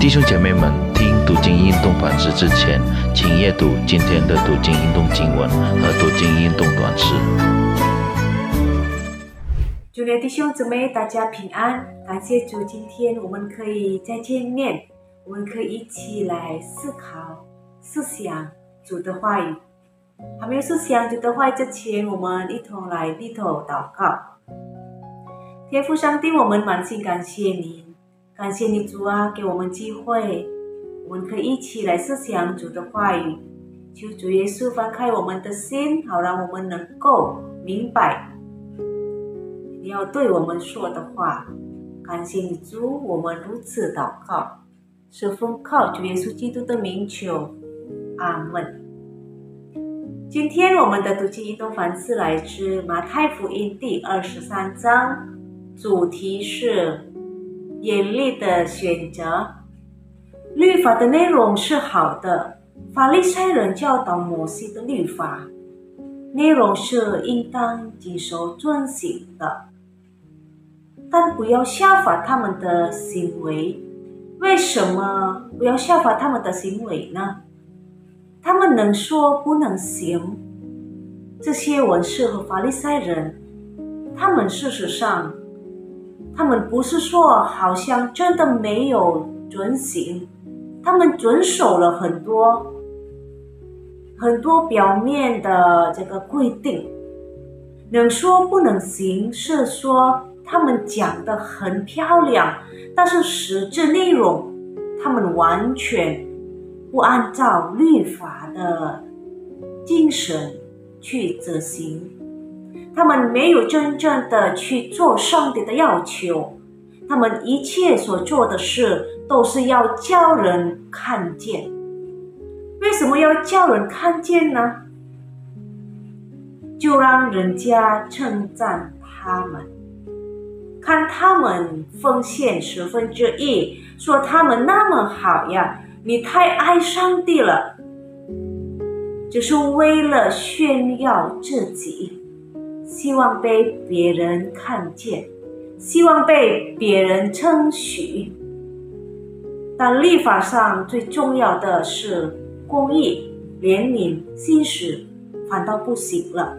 弟兄姐妹们，听读经运动反思之前，请阅读今天的读经运动经文和读经运动短诗。主内弟兄姊妹，大家平安！感谢主，今天我们可以再见面，我们可以一起来思考、思想主的话语。还没有思想主的话语之前，我们一同来低头祷告。天父上帝，我们满心感谢你。感谢你主啊，给我们机会，我们可以一起来思想主的话语。求主耶稣翻开我们的心，好让我们能够明白你要对我们说的话。感谢你主，我们如此祷告，是奉靠主耶稣基督的名求。阿门。今天我们的读经一段反思来自马太福音第二十三章，主题是。严厉的选择，律法的内容是好的。法利赛人教导摩西的律法内容是应当谨守遵行的，但不要效法他们的行为。为什么不要效法他们的行为呢？他们能说不能行。这些文士和法利赛人，他们事实上。他们不是说好像真的没有遵行，他们遵守了很多很多表面的这个规定，能说不能行，是说他们讲的很漂亮，但是实质内容他们完全不按照律法的精神去执行。他们没有真正的去做上帝的要求，他们一切所做的事都是要叫人看见。为什么要叫人看见呢？就让人家称赞他们，看他们奉献十分之一，说他们那么好呀，你太爱上帝了，只是为了炫耀自己。希望被别人看见，希望被别人称许。但立法上最重要的是公义、怜悯、信实，反倒不行了。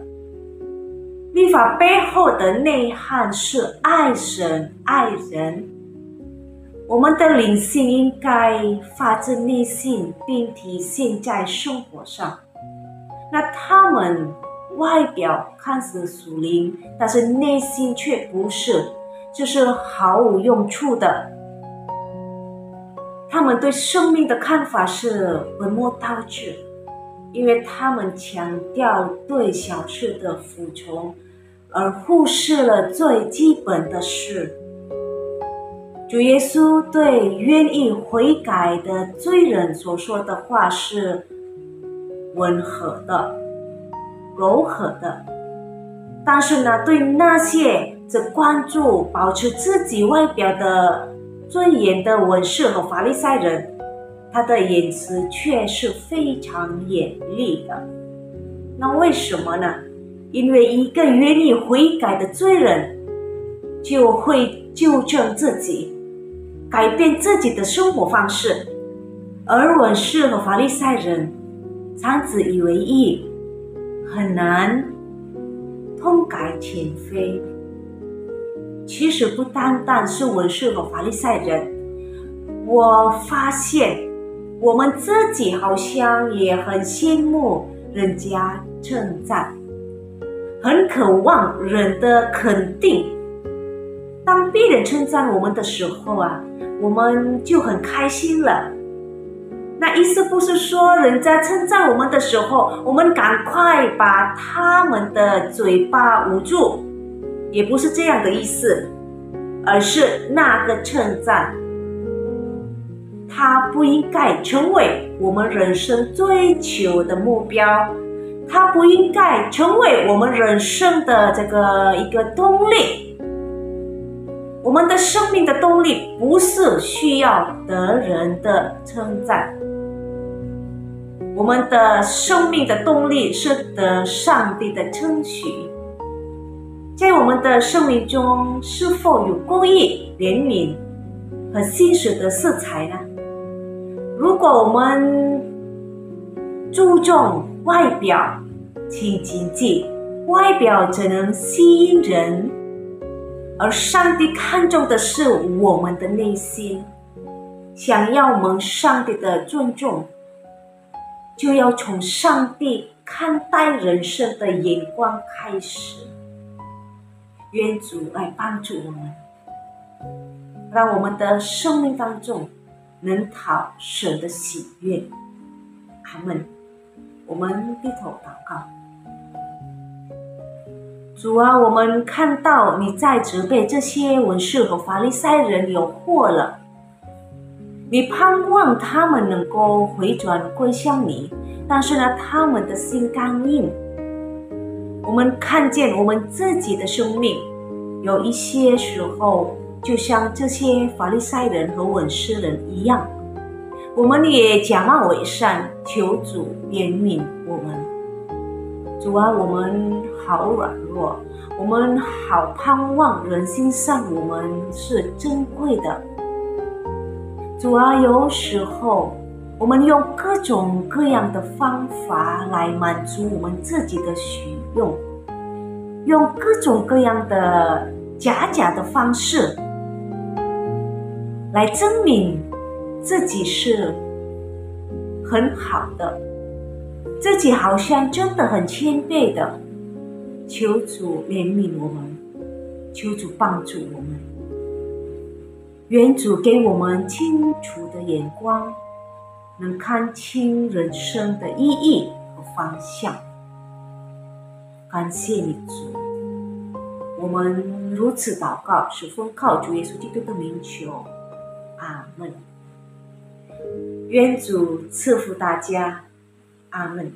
立法背后的内涵是爱神、爱人。我们的灵性应该发自内心，并体现在生活上。那他们。外表看似属灵，但是内心却不是，就是毫无用处的。他们对生命的看法是本末倒置，因为他们强调对小事的服从，而忽视了最基本的事。主耶稣对愿意悔改的罪人所说的话是温和的。柔和的，但是呢，对那些只关注保持自己外表的尊严的文士和法利赛人，他的言辞却是非常严厉的。那为什么呢？因为一个愿意悔改的罪人，就会纠正自己，改变自己的生活方式，而文士和法利赛人，常自以为意。很难痛改前非。其实不单单是文士和法利赛人，我发现我们自己好像也很羡慕人家称赞，很渴望人的肯定。当别人称赞我们的时候啊，我们就很开心了。那意思不是说人家称赞我们的时候，我们赶快把他们的嘴巴捂住，也不是这样的意思，而是那个称赞，它不应该成为我们人生追求的目标，它不应该成为我们人生的这个一个动力。我们的生命的动力不是需要得人的称赞。我们的生命的动力是得上帝的称许，在我们的生命中是否有公义、怜悯和信实的色彩呢？如果我们注重外表，请谨记，外表只能吸引人，而上帝看重的是我们的内心。想要蒙上帝的尊重，就要从上帝看待人生的眼光开始。愿主来帮助我们，让我们的生命当中能讨神的喜悦。阿门。我们低头祷告，主啊，我们看到你在责备这些文士和法利赛人有祸了。你盼望他们能够回转归向你，但是呢，他们的心刚硬。我们看见我们自己的生命，有一些时候就像这些法利赛人和文士人一样。我们也假冒伪善，求主怜悯我们。主啊，我们好软弱，我们好盼望人心上我们是珍贵的。主啊，有时候我们用各种各样的方法来满足我们自己的需用，用各种各样的假假的方式来证明。自己是很好的，自己好像真的很谦卑的，求主怜悯我们，求主帮助我们，愿主给我们清楚的眼光，能看清人生的意义和方向。感谢你主，我们如此祷告，十分靠主耶稣基督的名求，阿门。愿主赐福大家，阿门。